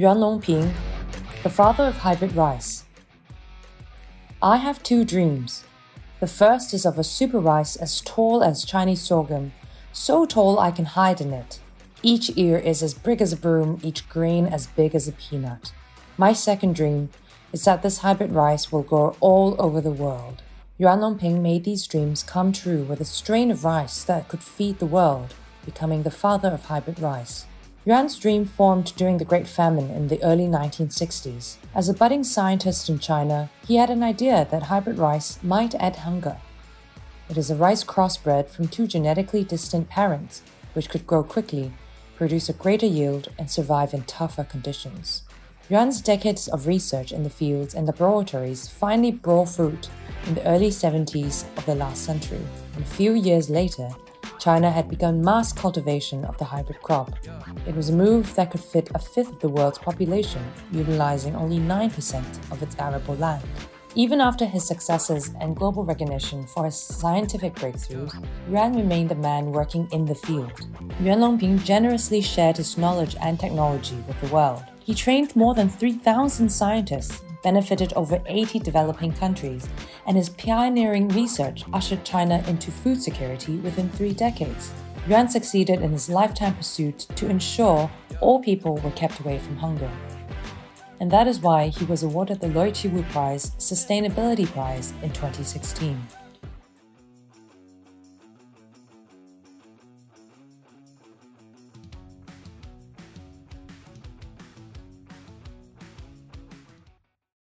Yuan Longping, the father of hybrid rice. I have two dreams. The first is of a super rice as tall as Chinese sorghum, so tall I can hide in it. Each ear is as big as a broom, each grain as big as a peanut. My second dream is that this hybrid rice will grow all over the world. Yuan Longping made these dreams come true with a strain of rice that could feed the world, becoming the father of hybrid rice. Yuan's dream formed during the Great Famine in the early 1960s. As a budding scientist in China, he had an idea that hybrid rice might end hunger. It is a rice crossbred from two genetically distant parents, which could grow quickly, produce a greater yield, and survive in tougher conditions. Yuan's decades of research in the fields and laboratories finally bore fruit in the early 70s of the last century. And a few years later, China had begun mass cultivation of the hybrid crop. It was a move that could fit a fifth of the world's population, utilizing only 9% of its arable land. Even after his successes and global recognition for his scientific breakthroughs, Yuan remained a man working in the field. Yuan Longping generously shared his knowledge and technology with the world. He trained more than 3,000 scientists, benefited over 80 developing countries, and his pioneering research ushered China into food security within three decades. Yuan succeeded in his lifetime pursuit to ensure all people were kept away from hunger and that is why he was awarded the Lui Che Woo Prize Sustainability Prize in 2016.